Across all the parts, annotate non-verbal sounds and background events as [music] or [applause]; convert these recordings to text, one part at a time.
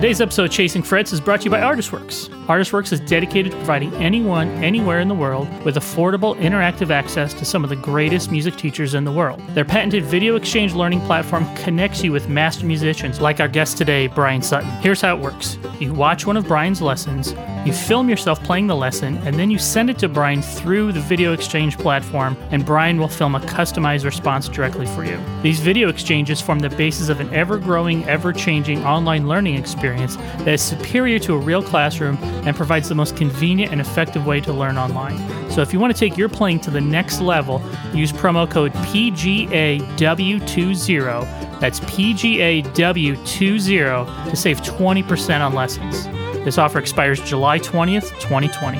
Today's episode of Chasing Frets is brought to you by ArtistWorks. ArtistWorks is dedicated to providing anyone, anywhere in the world with affordable, interactive access to some of the greatest music teachers in the world. Their patented video exchange learning platform connects you with master musicians like our guest today, Bryan Sutton. Here's how it works you watch one of Bryan's lessons, you film yourself playing the lesson, and then you send it to Bryan through the video exchange platform, and Bryan will film a customized response directly for you. These video exchanges form the basis of an ever growing, ever changing online learning experience that is superior to a real classroom and provides the most convenient and effective way to learn online. So if you want to take your playing to the next level, use promo code PGAW20. That's PGAW20 to save 20% on lessons. This offer expires July 20th, 2020.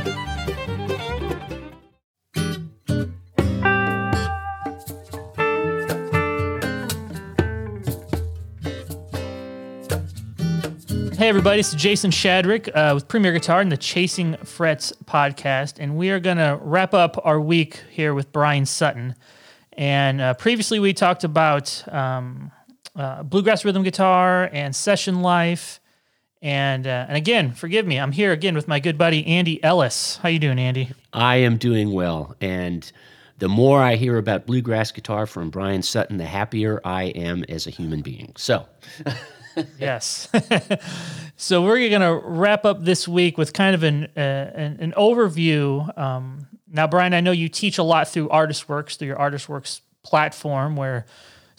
Hey, everybody, this is Jason Shadrick uh, with Premier Guitar and the Chasing Frets podcast. And we are going to wrap up our week here with Bryan Sutton. And uh, previously, we talked about um, uh, bluegrass rhythm guitar and session life. And uh, and again, forgive me, I'm here again with my good buddy Andy Ellis. How you doing, Andy? I am doing well, and the more I hear about bluegrass guitar from Bryan Sutton, the happier I am as a human being. So. [laughs] yes. [laughs] so we're going to wrap up this week with kind of an uh, an, an, overview. Um, now, Bryan, I know you teach a lot through ArtistWorks, through your ArtistWorks platform, where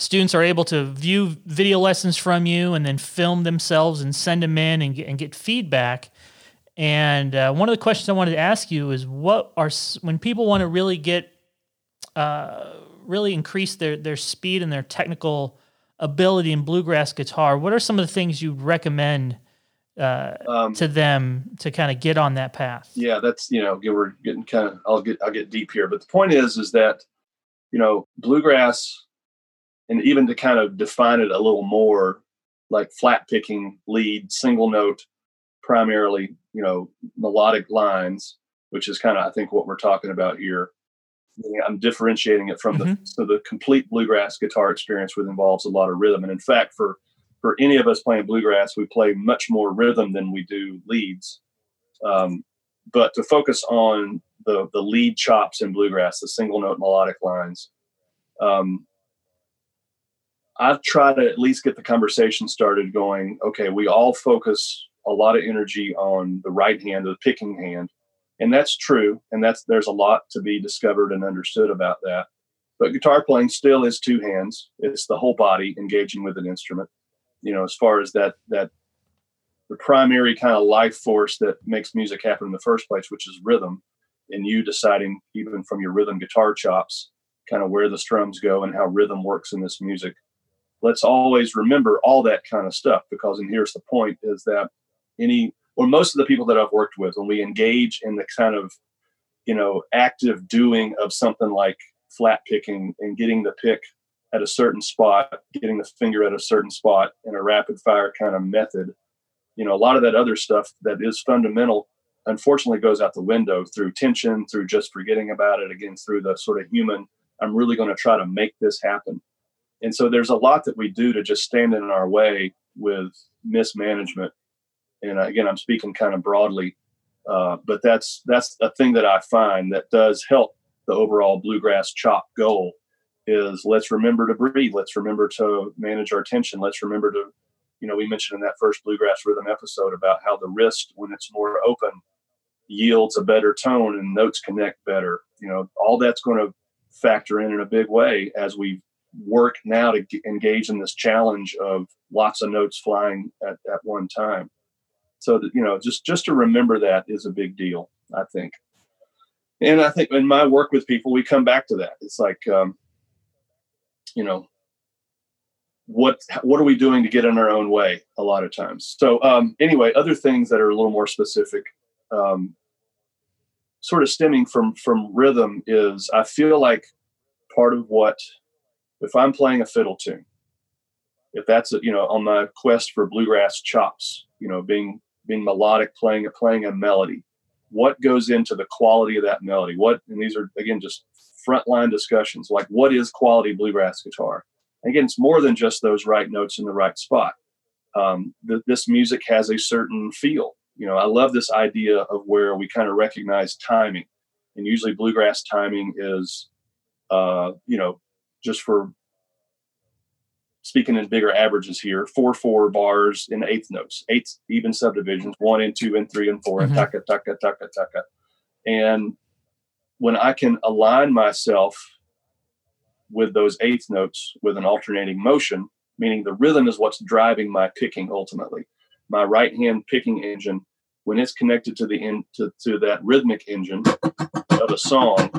students are able to view video lessons from you and then film themselves and send them in and get, and get feedback. And uh, one of the questions I wanted to ask you is, what are when people want to really get uh, really increase their their speed and their technical ability in bluegrass guitar, what are some of the things you recommend uh, um, to them to kind of get on that path? Yeah, that's you know we're getting kind of I'll get I'll get deep here, but the point is is that you know bluegrass and even to kind of define it a little more like flat picking lead single note primarily you know melodic lines which is kind of i think what we're talking about here. I'm differentiating it from mm-hmm. the so the complete bluegrass guitar experience which involves a lot of rhythm. And in fact for for any of us playing bluegrass we play much more rhythm than we do leads. Um, but to focus on the the lead chops in bluegrass the single note melodic lines um, I've tried to at least get the conversation started going, okay, we all focus a lot of energy on the right hand, the picking hand. And that's true. And that's there's a lot to be discovered and understood about that. But guitar playing still is two hands. It's the whole body engaging with an instrument. You know, as far as that that the primary kind of life force that makes music happen in the first place, which is rhythm, and you deciding even from your rhythm guitar chops, kind of where the strums go and how rhythm works in this music let's always remember all that kind of stuff because and here's the point is that any or most of the people that I've worked with when we engage in the kind of you know active doing of something like flat picking and getting the pick at a certain spot getting the finger at a certain spot in a rapid fire kind of method you know a lot of that other stuff that is fundamental unfortunately goes out the window through tension through just forgetting about it again through the sort of human i'm really going to try to make this happen and so there's a lot that we do to just stand in our way with mismanagement. And again, I'm speaking kind of broadly, uh, but that's that's a thing that I find that does help the overall bluegrass chop goal. Is let's remember to breathe. Let's remember to manage our tension. Let's remember to, you know, we mentioned in that first bluegrass rhythm episode about how the wrist, when it's more open, yields a better tone and notes connect better. You know, all that's going to factor in in a big way as we work now to g- engage in this challenge of lots of notes flying at, at one time. So that you know, just just to remember that is a big deal, I think. And I think in my work with people, we come back to that. It's like, um, you know, what what are we doing to get in our own way a lot of times so um, anyway other things that are a little more specific um, sort of stemming from from rhythm is i feel like part of what if i'm playing a fiddle tune if that's you know on my quest for bluegrass chops you know being being melodic playing a playing a melody what goes into the quality of that melody what and these are again just frontline discussions like what is quality bluegrass guitar And again, it's more than just those right notes in the right spot. Um, the, this music has a certain feel. You know, I love this idea of where we kind of recognize timing, and usually bluegrass timing is, uh, you know, just for speaking in bigger averages here, four four bars in eighth notes, eighth even subdivisions, one and two and three and 4 mm-hmm. and taka taka taka taka, and when I can align myself with those eighth notes with an alternating motion, meaning the rhythm is what's driving my picking ultimately. My right hand picking engine, when it's connected to the end to, to that rhythmic engine of a song,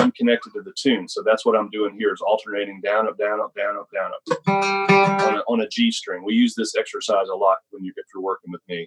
I'm connected to the tune. So that's what I'm doing here is alternating down, up, down, up, down, up, down, up on a, on a G string. We use this exercise a lot when you if you're working with me.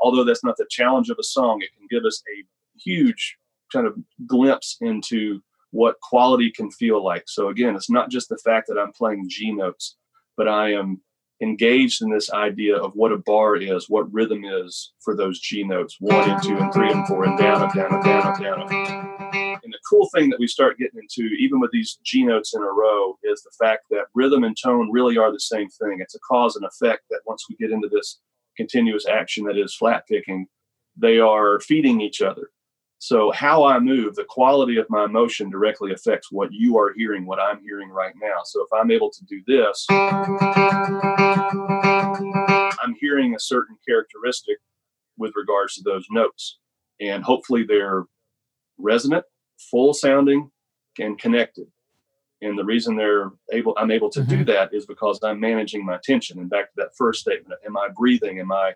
Although that's not the challenge of a song, it can give us a huge kind of glimpse into what quality can feel like. So again, it's not just the fact that I'm playing G notes, but I am engaged in this idea of what a bar is, what rhythm is for those G notes, one and two and three and four and down, up, down, up, down, up, down. And the cool thing that we start getting into, even with these G notes in a row, is the fact that rhythm and tone really are the same thing. It's a cause and effect that once we get into this continuous action that is flat picking, they are feeding each other. So, how I move, the quality of my motion directly affects what you are hearing, what I'm hearing right now. So, if I'm able to do this, I'm hearing a certain characteristic with regards to those notes. And hopefully, they're resonant, full sounding, and connected. And the reason they're able, I'm able to mm-hmm. do that is because I'm managing my tension. And back to that first statement, am I breathing? Am I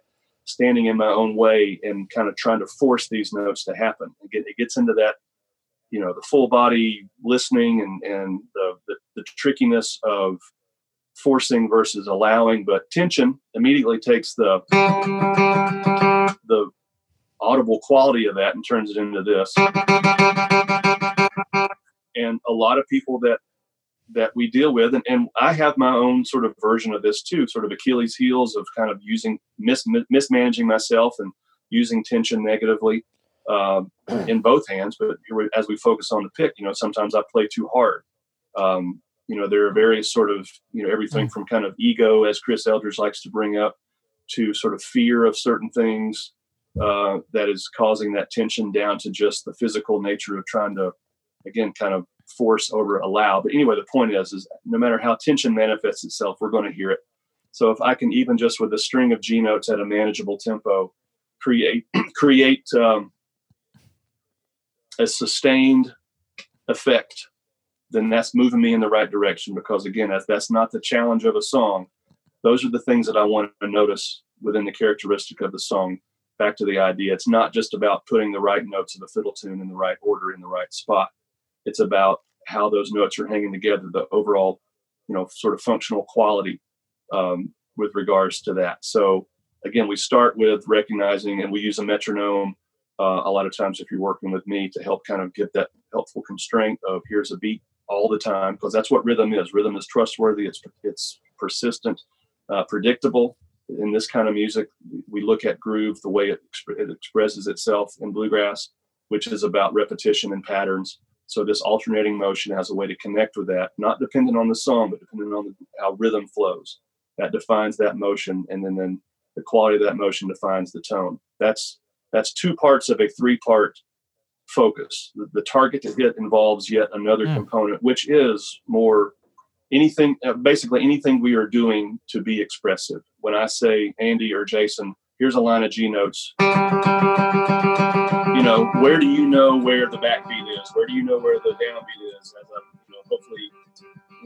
standing in my own way and kind of trying to force these notes to happen. It, it gets into that, you know, the full body listening and and the, the, the trickiness of forcing versus allowing. But tension immediately takes the the audible quality of that and turns it into this. And a lot of people that that we deal with and, and i have my own sort of version of this too sort of achilles heels of kind of using mis, mismanaging myself and using tension negatively uh, [clears throat] in both hands but as we focus on the pick you know sometimes i play too hard um, you know there are various sort of you know everything mm. from kind of ego as chris eldridge likes to bring up to sort of fear of certain things uh, that is causing that tension down to just the physical nature of trying to again kind of force over allow. But anyway, the point is, is no matter how tension manifests itself, we're going to hear it. So if I can even just with a string of G notes at a manageable tempo, create [clears throat] create um, a sustained effect, then that's moving me in the right direction. Because again, that's, that's not the challenge of a song. Those are the things that I want to notice within the characteristic of the song. Back to the idea, it's not just about putting the right notes of a fiddle tune in the right order in the right spot it's about how those notes are hanging together, the overall, you know, sort of functional quality um, with regards to that. So again, we start with recognizing, and we use a metronome uh, a lot of times if you're working with me to help kind of get that helpful constraint of here's a beat all the time because that's what rhythm is. Rhythm is trustworthy. It's it's persistent, uh, predictable. In this kind of music, we look at groove, the way it, exp- it expresses itself in bluegrass, which is about repetition and patterns. So this alternating motion has a way to connect with that, not dependent on the song, but dependent on the, how rhythm flows. That defines that motion, and then then the quality of that motion defines the tone. That's that's two parts of a three-part focus. The, the target to hit involves yet another mm. component, which is more anything, uh, basically anything we are doing to be expressive. When I say Andy or Jason, here's a line of G notes you know, where do you know where the backbeat is? Where do you know where the downbeat is? As a, you know, hopefully,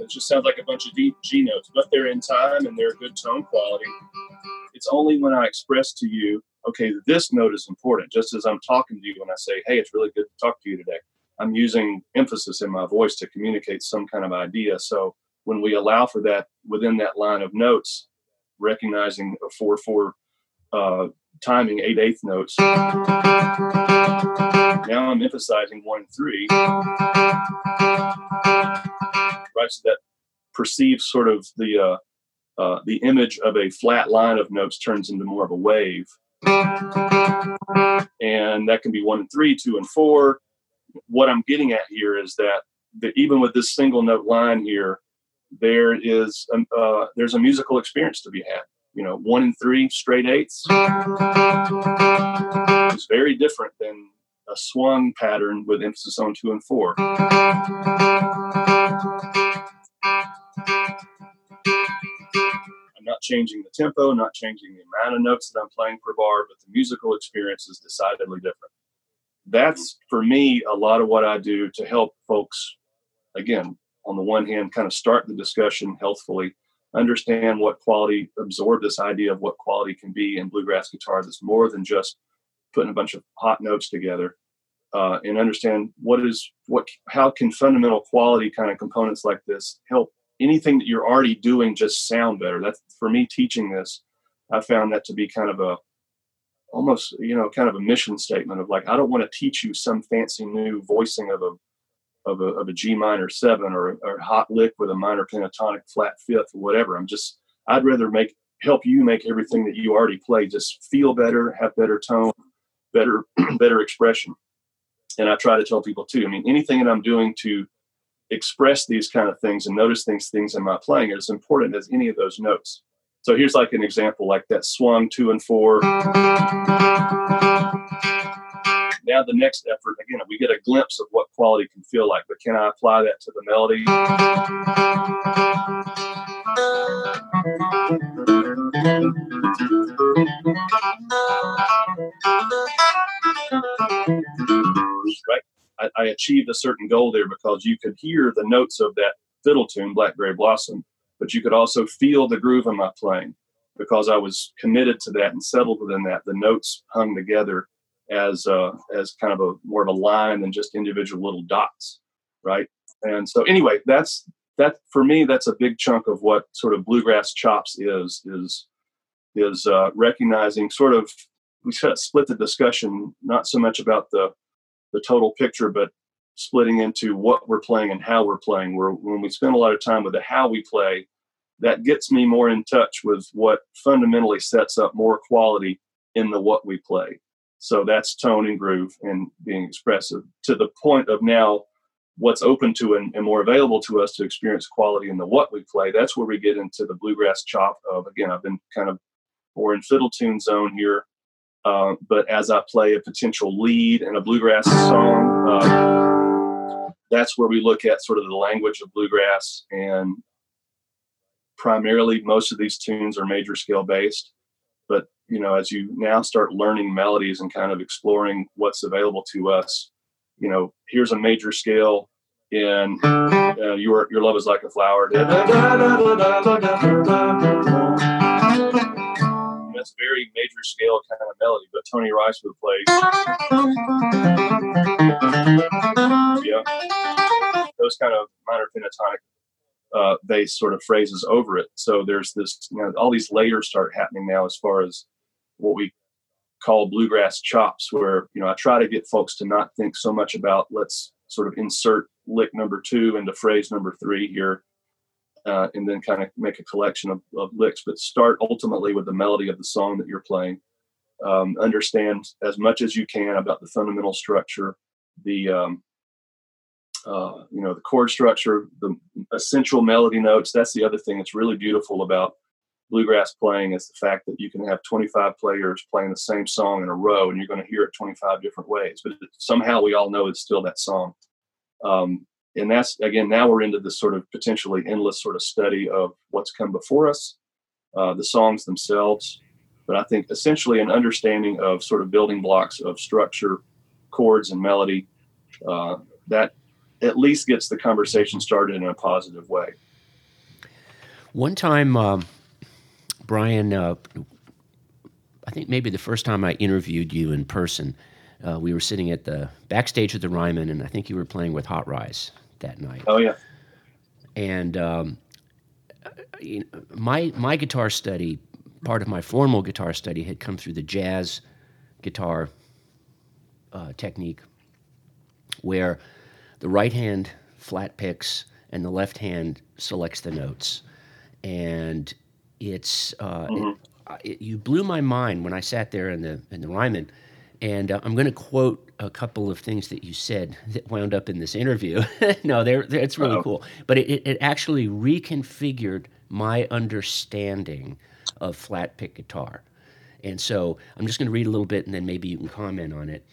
it just sounds like a bunch of deep G notes, but they're in time and they're good tone quality. It's only when I express to you, okay, this note is important. Just as I'm talking to you when I say, hey, it's really good to talk to you today. I'm using emphasis in my voice to communicate some kind of idea. So when we allow for that within that line of notes, recognizing a four four uh, timing, eight eighth notes. Now I'm emphasizing one three, right? So that perceives sort of the uh, uh, the image of a flat line of notes turns into more of a wave, and that can be one and three, two and four. What I'm getting at here is that the, even with this single note line here, there is a, uh, there's a musical experience to be had. You know, one and three straight eighths is very different than a swung pattern with emphasis on two and four. I'm not changing the tempo, not changing the amount of notes that I'm playing per bar, but the musical experience is decidedly different. That's for me a lot of what I do to help folks, again, on the one hand, kind of start the discussion healthfully, understand what quality, absorb this idea of what quality can be in bluegrass guitar that's more than just putting a bunch of hot notes together. Uh, and understand what is what how can fundamental quality kind of components like this help anything that you're already doing just sound better that's for me teaching this i found that to be kind of a almost you know kind of a mission statement of like i don't want to teach you some fancy new voicing of a of a, of a G minor seven or, a hot lick with a minor pentatonic flat fifth or whatever. I'm just, I'd rather make, help you make everything that you already play just feel better, have better tone, better, [clears throat] better expression. And I try to tell people too, I mean, anything that I'm doing to express these kind of things and notice things, things in my playing is important as any of those notes. So here's like an example, like that swung two and four now the next effort again we get a glimpse of what quality can feel like but can i apply that to the melody right I, I achieved a certain goal there because you could hear the notes of that fiddle tune Blackberry blossom but you could also feel the groove in my playing because I was committed to that and settled within that. The notes hung together as uh, as kind of a more of a line than just individual little dots, right? And so anyway, that's that for me. That's a big chunk of what sort of bluegrass chops is is is uh, recognizing sort of we split the discussion not so much about the the total picture, but splitting into what we're playing and how we're playing. Where when we spend a lot of time with the how we play, that gets me more in touch with what fundamentally sets up more quality in the what we play. So that's tone and groove and being expressive to the point of now what's open to and, and, more available to us to experience quality in the what we play. That's where we get into the bluegrass chop of, again, I've been kind of more in fiddle tune zone here. Uh, but as I play a potential lead in a bluegrass song, uh, that's where we look at sort of the language of bluegrass. And primarily, most of these tunes are major scale based. You know, as you now start learning melodies and kind of exploring what's available to us, you know, here's a major scale in uh, your your love is like a flower. That's very major scale kind of melody, but Tony Rice would play. Yeah, those kind of minor pentatonic uh, bass sort of phrases over it. So there's this, you know, all these layers start happening now as far as what we call bluegrass chops, where you know I try to get folks to not think so much about let's sort of insert lick number two into phrase number three here, uh, and then kind of make a collection of, of, licks, but start ultimately with the melody of the song that you're playing. Um, understand as much as you can about the fundamental structure, the um, uh, you know the chord structure, the essential melody notes. That's the other thing that's really beautiful about bluegrass playing is the fact that you can have 25 players playing the same song in a row and you're going to hear it 25 different ways but somehow we all know it's still that song um, and that's again now we're into this sort of potentially endless sort of study of what's come before us uh, the songs themselves but i think essentially an understanding of sort of building blocks of structure chords and melody. Uh, that at least gets the conversation started in a positive way. One time, um, Bryan, uh, I think maybe the first time I interviewed you in person, uh, we were sitting at the backstage of the Ryman, and I think you were playing with Hot Rize that night. Oh yeah. And um, my my guitar study, part of my formal guitar study, had come through the jazz guitar uh, technique, where the right hand flat picks and the left hand selects the notes, and it's uh, mm-hmm. it, it, you blew my mind when I sat there in the in the Ryman and uh, I'm going to quote a couple of things that you said that wound up in this interview. [laughs] no, they're, they're, it's really Uh-oh. cool. But it, it actually reconfigured my understanding of flat pick guitar. And so I'm just going to read a little bit and then maybe you can comment on it.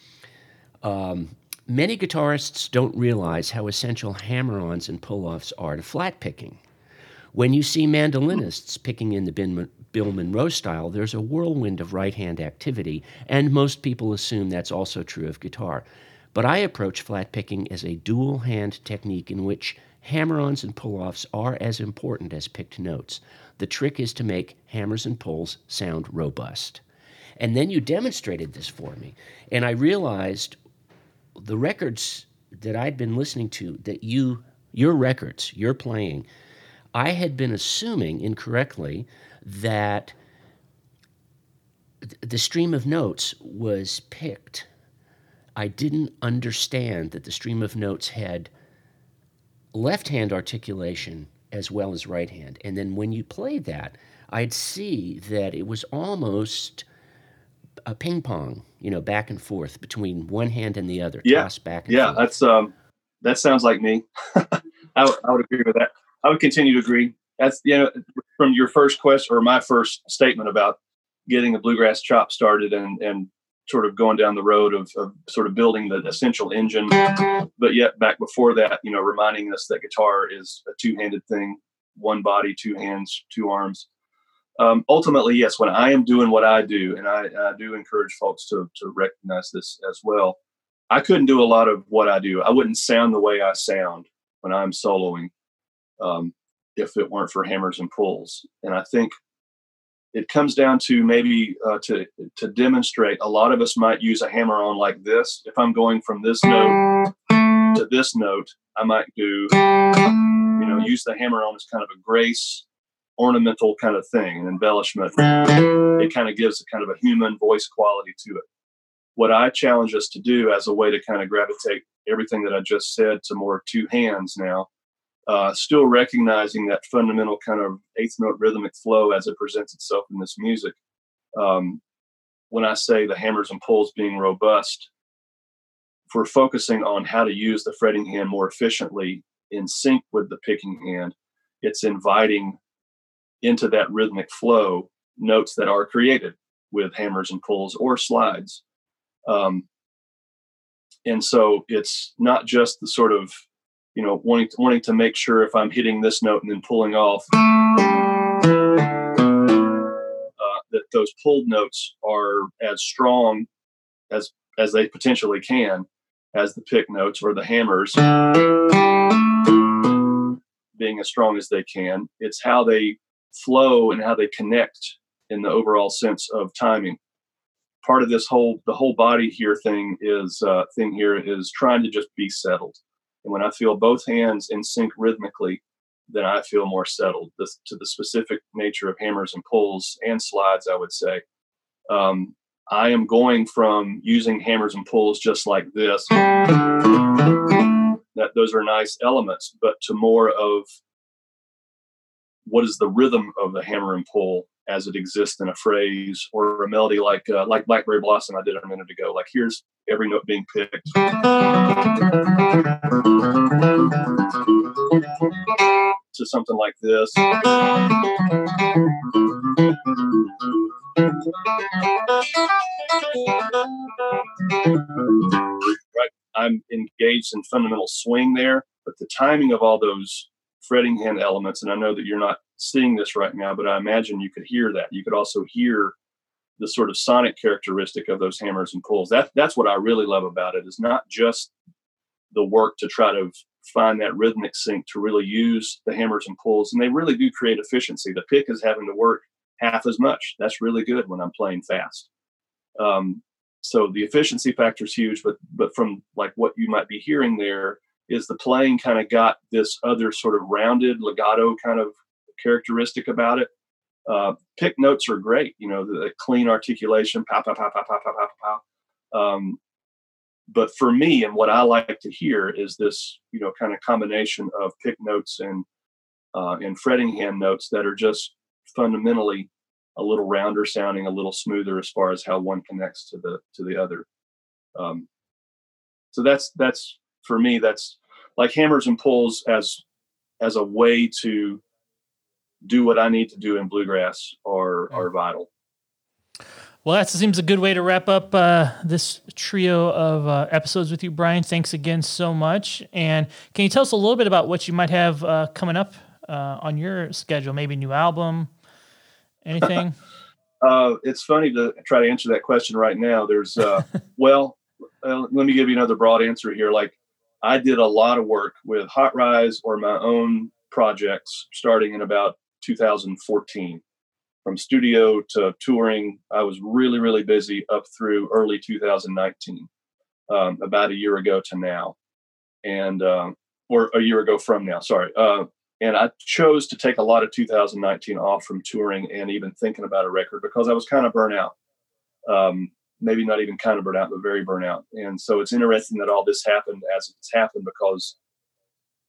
Um, many guitarists don't realize how essential hammer ons and pull offs are to flat picking. When you see mandolinists picking in the Bill Monroe style, there's a whirlwind of right hand activity, and most people assume that's also true of guitar. But I approach flat picking as a dual hand technique in which hammer ons and pull offs are as important as picked notes. The trick is to make hammers and pulls sound robust. And then you demonstrated this for me, and I realized the records that I'd been listening to, that you, your records, your playing, I had been assuming incorrectly that the stream of notes was picked. I didn't understand that the stream of notes had left hand articulation as well as right hand. And then when you played that, I'd see that it was almost a ping pong, you know, back and forth between one hand and the other, yeah. toss back yeah, forth. that's um that sounds like me. [laughs] I, w- I would agree with that. I would continue to agree. That's you know from your first question or my first statement about getting the bluegrass chop started and and sort of going down the road of, of sort of building the essential engine, but yet back before that, you know, reminding us that guitar is a two-handed thing, one body, two hands, two arms. Um, ultimately, yes, when I am doing what I do, and I, I do encourage folks to to recognize this as well. I couldn't do a lot of what I do. I wouldn't sound the way I sound when I'm soloing um, if it weren't for hammers and pulls. And I think it comes down to maybe uh, to to demonstrate. A lot of us might use a hammer on like this. If I'm going from this note to this note, I might do you know use the hammer on as kind of a grace ornamental kind of thing, an embellishment. It kind of gives a kind of a human voice quality to it. What I challenge us to do as a way to kind of gravitate everything that I just said to more two hands now uh, still recognizing that fundamental kind of eighth note rhythmic flow as it presents itself in this music. Um, when I say the hammers and pulls being robust, for focusing on how to use the fretting hand more efficiently in sync with the picking hand, it's inviting into that rhythmic flow notes that are created with hammers and pulls or slides. Um, and so it's not just the sort of you know wanting to, wanting to make sure if I'm hitting this note and then pulling off uh, that those pulled notes are as strong as as they potentially can as the pick notes or the hammers being as strong as they can. It's how they flow and how they connect in the overall sense of timing. Part of this whole the whole body here thing is uh, thing here is trying to just be settled. And when I feel both hands in sync rhythmically, then I feel more settled. To the specific nature of hammers and pulls and slides, I would say. Um, I am going from using hammers and pulls just like this. That those are nice elements, but to more of what is the rhythm of the hammer and pull as it exists in a phrase or a melody like uh, like Blackberry Blossom I did a minute ago. Like here's every note being picked. To something like this. Right. I'm engaged in fundamental swing there, but the timing of all those fretting hand elements, and I know that you're not seeing this right now, but I imagine you could hear that. You could also hear the sort of sonic characteristic of those hammers and pulls. That that's what I really love about it. Is not just the work to try to find that rhythmic sync to really use the hammers and pulls, and they really do create efficiency. The pick is having to work half as much. That's really good when I'm playing fast. Um, so the efficiency factor is huge, but but from like what you might be hearing there is the playing kind of got this other sort of rounded legato kind of characteristic about it. Uh, pick notes are great, you know, the, the clean articulation, pow, pow, pow, pow, pow, pow, pow, pow. Um, but for me, and what I like to hear is this, you know, kind of combination of pick notes and uh, and fretting hand notes that are just fundamentally a little rounder sounding, a little smoother as far as how one connects to the to the other. Um, so that's that's for me. That's like hammers and pulls as as a way to do what I need to do in bluegrass are are vital. Well, that seems a good way to wrap up uh, this trio of uh, episodes with you, Bryan. Thanks again so much. And can you tell us a little bit about what you might have uh, coming up uh, on your schedule? Maybe a new album, anything? [laughs] Uh, it's funny to try to answer that question right now. There's, uh, [laughs] well, let me give you another broad answer here. Like, I did a lot of work with Hot Rize or my own projects starting in about 2014 from studio to touring. I was really, really busy up through early 2019, um, about a year ago to now, and um, or a year ago from now. Sorry. Uh, and I chose to take a lot of 2019 off from touring and even thinking about a record because I was kind of burnt out. Um, maybe not even kind of burnt out, but very burnt out. And so it's interesting that all this happened as it's happened because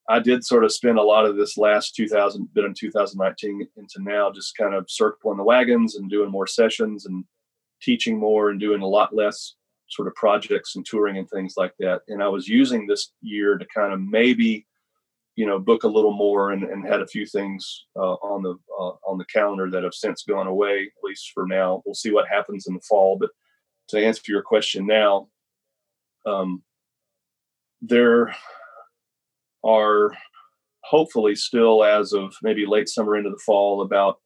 I did sort of spend a lot of this last 2000 bit in 2019 into now just kind of circling the wagons and doing more sessions and teaching more and doing a lot less sort of projects and touring and things like that. And I was using this year to kind of maybe, you know, book a little more and, and had a few things uh, on the uh, on the calendar that have since gone away, at least for now. We'll see what happens in the fall. But to answer your question now, um, there are hopefully still as of maybe late summer into the fall about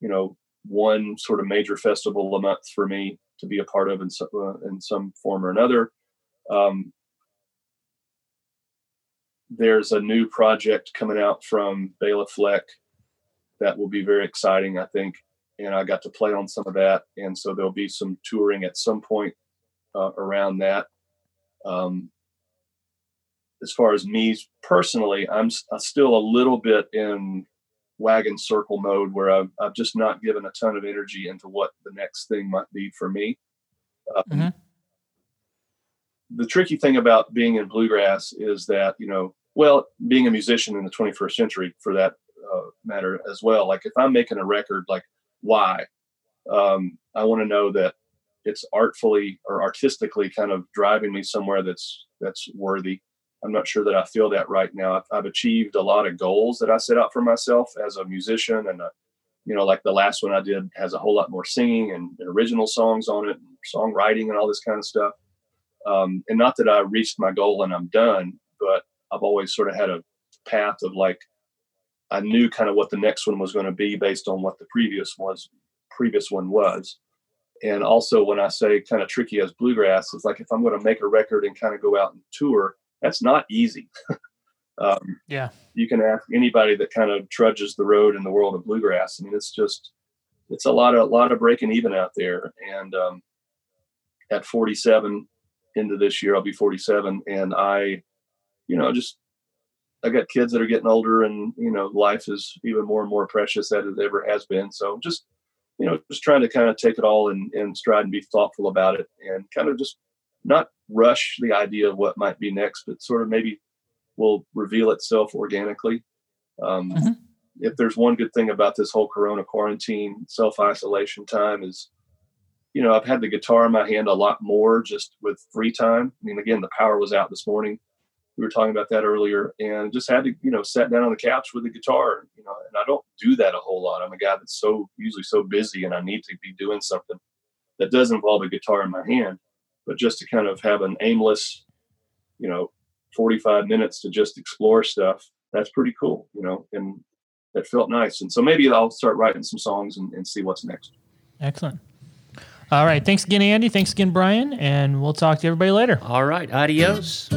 you know one sort of major festival a month for me to be a part of in some, uh, in some form or another um, there's a new project coming out from Bela Fleck that will be very exciting, I think. And I got to play on some of that, and so there'll be some touring at some point uh, around that. Um, as far as me personally, I'm, I'm still a little bit in wagon circle mode where I've, I've just not given a ton of energy into what the next thing might be for me. Um, mm-hmm. The tricky thing about being in bluegrass is that, you know, well, being a musician in the 21st century for that uh, matter as well, like if I'm making a record, like why? Um, I want to know that it's artfully or artistically kind of driving me somewhere that's that's worthy I'm not sure that I feel that right now. I've, I've, achieved a lot of goals that I set out for myself as a musician, and a, you know, like the last one I did has a whole lot more singing and, and original songs on it, and songwriting, and all this kind of stuff. Um, and not that I reached my goal and I'm done, but I've always sort of had a path of like I knew kind of what the next one was going to be based on what the previous was previous one was. And also when I say kind of tricky as bluegrass, it's like if I'm going to make a record and kind of go out and tour, that's not easy. [laughs] um, yeah, you can ask anybody that kind of trudges the road in the world of bluegrass. I mean, it's just it's a lot of a lot of breaking even out there. And um, at 47 into this year, I'll be 47, and I, you know, just I got kids that are getting older, and you know, life is even more and more precious than it ever has been. So just you know, just trying to kind of take it all and, in stride and be thoughtful about it, and kind of just not rush the idea of what might be next, but sort of maybe will reveal itself organically. Um, mm-hmm. If there's one good thing about this whole Corona quarantine self isolation time is, you know, I've had the guitar in my hand a lot more just with free time. I mean, again, the power was out this morning. We were talking about that earlier, and just had to, you know, sat down on the couch with the guitar. You know, and I don't do that a whole lot. I'm a guy that's so usually so busy, and I need to be doing something that does involve a guitar in my hand but just to kind of have an aimless, you know, 45 minutes to just explore stuff, that's pretty cool, you know, and it felt nice. And so maybe I'll start writing some songs and, and see what's next. Excellent. All right. Thanks again, Andy. Thanks again, Bryan. And we'll talk to everybody later. All right. Adios.